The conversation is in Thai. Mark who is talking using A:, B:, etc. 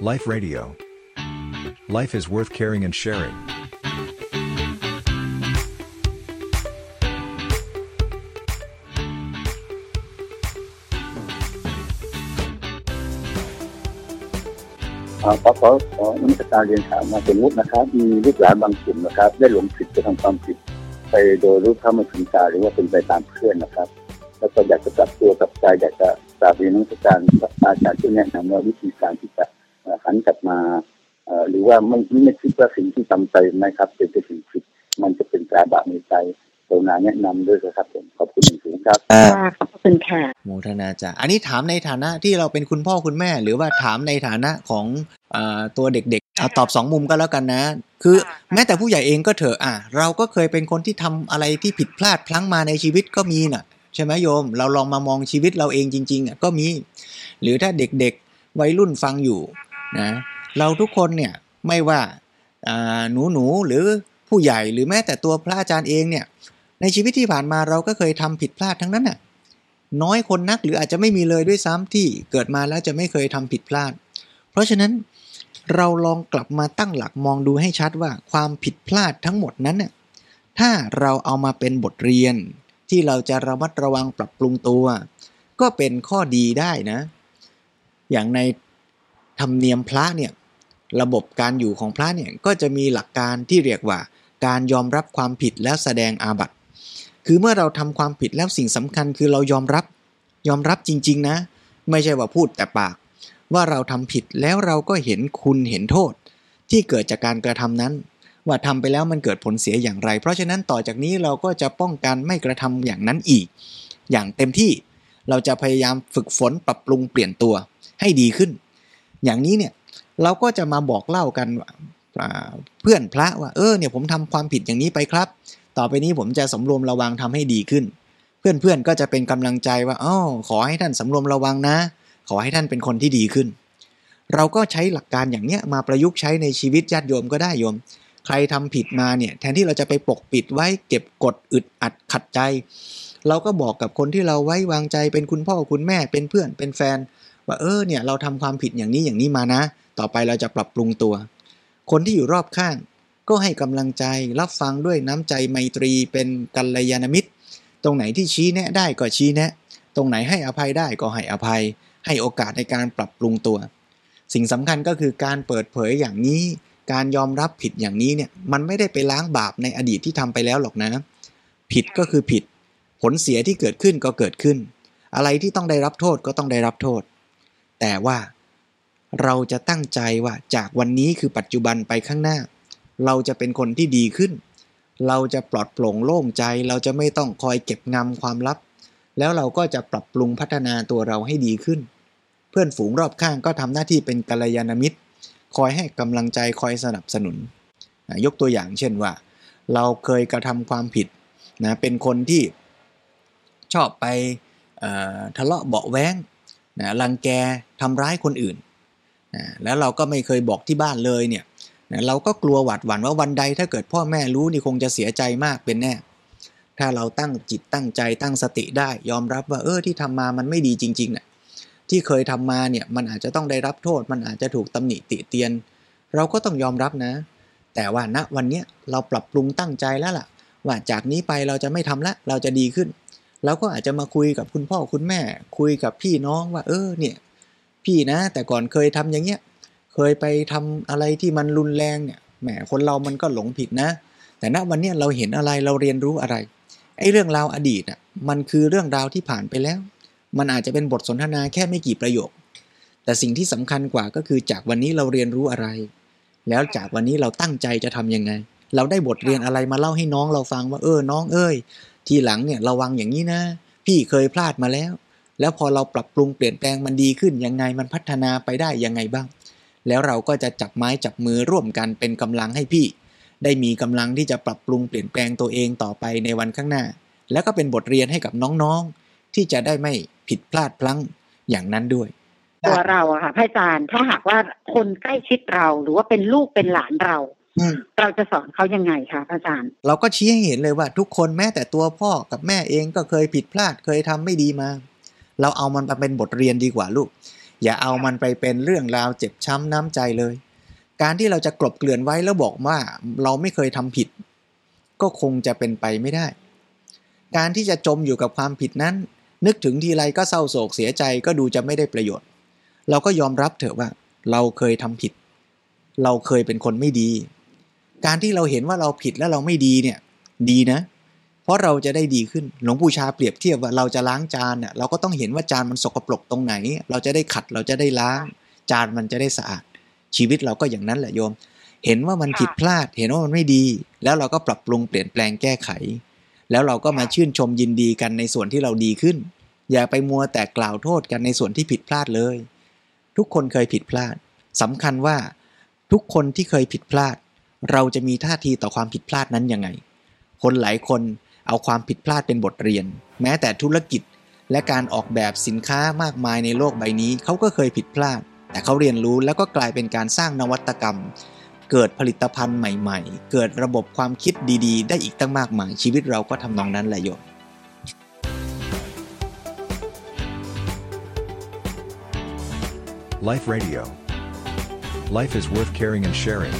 A: Life Radio. Life is worth caring and sharing.
B: อ่าขอขอขอนักการเรียนถามมาสมมตินะครับ มีลูกหลานบางกลุ่มนะครับ ได้หลงผิดไปทำความผิด ไปโดยรู้เท่าไม่ถึงการหรือว่าเป็นไปตามเพื่อนนะครับ แล้วก็อยากจะกลับตัวกลับใจอยากจะกราบเรียนนักการอาจารย์ช่วยแนะนำว่าวิธีการที่จะเอ่อ หันกลับมาเอ่อหรือว่าไม่ไม่คิดว่าสิ่งที่ทำไปนะครับเป็นเป็นสิ่งผิดมันจะเป็นการบาปในใจกรุณาแนะนำด้วยนะครับผมขอบคุณอย่างสูงครับ
C: ค่ะขอบคุณค่ะ
D: โมทนาจ้ะอันนี้ถามในฐานะที่เราเป็นคุณพ่อคุณแม่ หรือว่าถามในฐานะของอาตัวเด็กๆเอาตอบสองมุมก็แล้วกันนะ คือแม้แต่ผู้ใหญ่เองก็เถอะอะเราก็เคยเป็นคนที่ทำอะไรที่ผิดพลาดพลั้งมาในชีวิตก็มีน่ะ ใช่ไหมโยม เราลองมามองชีวิตเราเองจริงๆอะก็มี หรือถ้าเด็กๆวัยรุ่นฟังอยู่ นะเราทุกคนเนี่ยไม่ว่าหนูหนูๆหรือผู้ใหญ่หรือแม้แต่ตัวพระอาจารย์เองเนี่ยในชีวิตที่ผ่านมาเราก็เคยทำผิดพลาดทั้งนั้นน่ะน้อยคนนักหรืออาจจะไม่มีเลยด้วยซ้ำที่เกิดมาแล้วจะไม่เคยทำผิดพลาด เพราะฉะนั้นเราลองกลับมาตั้งหลักมองดูให้ชัดว่าความผิดพลาดทั้งหมดนั้นน่ะถ้าเราเอามาเป็นบทเรียน ที่เราจะระมัดระวังปรับปรุงตัว ก็เป็นข้อดีได้นะ อย่างใน ธรรมเนียมพระเนี่ยระบบการอยู่ของพระเนี่ยก็จะมีหลักการที่เรียกว่า การยอมรับความผิดแล้วแสดงอาบัติ คือเมื่อเราทำความผิดแล้วสิ่งสำคัญคือเรายอมรับยอมรับจริง ๆ นะ ไม่ใช่ว่าพูดแต่ปาก ว่าเราทำผิดแล้วเราก็เห็นคุณเห็นโทษ ที่เกิดจากการกระทำนั้น ว่าทำไปแล้วมันเกิดผลเสียอย่างไร เพราะฉะนั้นต่อจากนี้เราก็จะป้องกันไม่กระทำอย่างนั้นอีก อย่างเต็มที่เราจะพยายามฝึกฝนปรับปรุงเปลี่ยนตัวให้ดีขึ้น อย่างนี้เนี่ยเราก็จะมาบอกเล่ากันเพื่อนพระว่าเออเนี่ยผมทำความผิดอย่างนี้ไปครับ ต่อไปนี้ผมจะสำรวมระวังทำให้ดีขึ้น เพื่อนๆก็จะเป็นกำลังใจว่าอ๋อขอให้ท่านสำรวมระวังนะ ขอให้ท่านเป็นคนที่ดีขึ้น เราก็ใช้หลักการอย่างเนี้ยมาประยุกต์ใช้ในชีวิตญาติโยมก็ได้โยม ใครทำผิดมาเนี่ยแทนที่เราจะไปปกปิดไว้เก็บกดอึดอัดขัดใจ เราก็บอกกับคนที่เราไว้วางใจเป็นคุณพ่อคุณแม่เป็นเพื่อนเป็นแฟน ว่าเออเนี่ยเราทำความผิดอย่างนี้อย่างนี้มานะ ต่อไปเราจะปรับปรุงตัว คนที่อยู่รอบข้าง ก็ให้กำลังใจรับฟังด้วยน้ำใจไมตรีเป็นกัลยาณมิตร ตรงไหนที่ชี้แนะได้ก็ชี้แนะ ตรงไหนให้อภัยได้ก็ให้อภัย ให้โอกาสในการปรับปรุงตัว สิ่งสำคัญก็คือการเปิดเผยอย่างนี้ การยอมรับผิดอย่างนี้เนี่ยมันไม่ได้ไปล้างบาปในอดีตที่ทำไปแล้วหรอกนะ ผิดก็คือผิด ผลเสียที่เกิดขึ้นก็เกิดขึ้น อะไรที่ต้องได้รับโทษก็ต้องได้รับโทษ แต่ว่าเราจะตั้งใจว่าจากวันนี้คือปัจจุบันไปข้างหน้า เราจะเป็นคนที่ดีขึ้น เราจะปลอดโปร่งโล่งใจ เราจะไม่ต้องคอยเก็บงำความลับ แล้วเราก็จะปรับปรุงพัฒนาตัวเราให้ดีขึ้น เพื่อนฝูงรอบข้างก็ทำหน้าที่เป็นกัลยาณมิตร คอยให้กำลังใจคอยสนับสนุนอะยกตัวอย่างเช่นว่า เราเคยกระทำความผิดนะเป็นคนที่ชอบไปทะเลาะเบาแว้ง นะรังแกทำร้ายคนอื่นนะแล้วเราก็ไม่เคยบอกที่บ้านเลยเนี่ยนะเราก็กลัวหวาดหวั่นว่าวันใดถ้าเกิดพ่อแม่รู้นี่คงจะเสียใจมากเป็นแน่ ถ้าเราตั้งจิตตั้งใจตั้งสติได้ยอมรับว่าเออที่ทำมามันไม่ดีจริงๆน่ะที่เคยทำมาเนี่ยมันอาจจะต้องได้รับโทษ มันอาจจะถูกตำหนิติเตียน เราก็ต้องยอมรับนะ แต่ว่าณวันนี้เราปรับปรุงตั้งใจแล้วล่ะ ว่าจากนี้ไปเราจะไม่ทำละ เราจะดีขึ้น เราก็อาจจะมาคุยกับคุณพ่อคุณแม่ คุยกับพี่น้องว่า เออเนี่ยพี่นะ แต่ก่อนเคยทำอย่างเงี้ยเคยไปทำอะไรที่มันรุนแรงเนี่ยแหมคนเรามันก็หลงผิดนะ แต่ณวันนี้เราเห็นอะไรเราเรียนรู้อะไรไอ้เรื่องราวอดีตอะมันคือเรื่องราวที่ผ่านไปแล้ว มันอาจจะเป็นบทสนทนาแค่ไม่กี่ประโยค แต่สิ่งที่สำคัญกว่าก็คือจากวันนี้เราเรียนรู้อะไร แล้วจากวันนี้เราตั้งใจจะทำยังไง เราได้บทเรียนอะไรมาเล่าให้น้องเราฟังว่าเออน้องเอ้ย ทีหลังเนี่ยระวังอย่างนี้นะ พี่เคยพลาดมาแล้ว แล้วพอเราปรับปรุงเปลี่ยนแปลงมันดีขึ้นยังไงมันพัฒนาไปได้ยังไงบ้าง แล้วเราก็จะจับไม้จับมือร่วมกันเป็นกำลังให้พี่ ได้มีกำลังที่จะปรับปรุงเปลี่ยนแปลงตัวเองต่อไปในวันข้างหน้า แล้วก็เป็นบทเรียนให้กับน้องๆ ที่จะได้ไม่ผิดพลาดพลั้งอย่างนั้นด้วย
C: ตัวเราอะค่ะพระอาจารย์ถ้าหากว่าคนใกล้ชิดเราหรือว่าเป็นลูกเป็นหลานเรา เราจะสอนเขายังไงคะพระอาจารย์
D: เราก็ชี้ให้เห็นเลยว่าทุกคนแม้แต่ตัวพ่อกับแม่เองก็เคยผิดพลาดเคยทำไม่ดีมา เราเอามันมาเป็นบทเรียนดีกว่าลูก อย่าเอามันไปเป็นเรื่องราวเจ็บช้ำน้ำใจเลย การที่เราจะกลบเกลื่อนไว้แล้วบอกว่าเราไม่เคยทำผิด ก็คงจะเป็นไปไม่ได้ การที่จะจมอยู่กับความผิดนั้น นึกถึงทีไรก็เศร้าโศกเสียใจก็ดูจะไม่ได้ประโยชน์ เราก็ยอมรับเถอะว่า เราเคยทำผิด เราเคยเป็นคนไม่ดี การที่เราเห็นว่าเราผิดแล้วเราไม่ดีเนี่ย ดีนะ เพราะเราจะได้ดีขึ้น หลวงปู่ชาเปรียบเทียบว่าเราจะล้างจานเนี่ยเราก็ต้องเห็นว่าจานมันสกปรกตรงไหน เราจะได้ขัดเราจะได้ล้าง จานมันจะได้สะอาด ชีวิตเราก็อย่างนั้นแหละโยม เห็นว่ามันผิดพลาด เห็นว่ามันไม่ดี แล้วเราก็ปรับปรุงเปลี่ยนแปลงแก้ไข แล้วเราก็มาชื่นชมยินดีกันในส่วนที่เราดีขึ้น อย่าไปมัวแต่กล่าวโทษกันในส่วนที่ผิดพลาดเลย ทุกคนเคยผิดพลาดสำคัญว่าทุกคนที่เคยผิดพลาด เราจะมีท่าทีต่อความผิดพลาดนั้นยังไง คนหลายคนเอาความผิดพลาดเป็นบทเรียน แม้แต่ธุรกิจ และการออกแบบสินค้ามากมายในโลกใบนี้เขาก็เคยผิดพลาด แต่เขาเรียนรู้แล้วก็กลายเป็นการสร้างนวัตกรรม เกิดผลิตภัณฑ์ใหม่ๆ เกิดระบบความคิดดีๆ ได้อีกตั้งมากมายชีวิตเราก็ทำนองนั้นแหละโยม
A: Life Radio. Life is worth caring and sharing.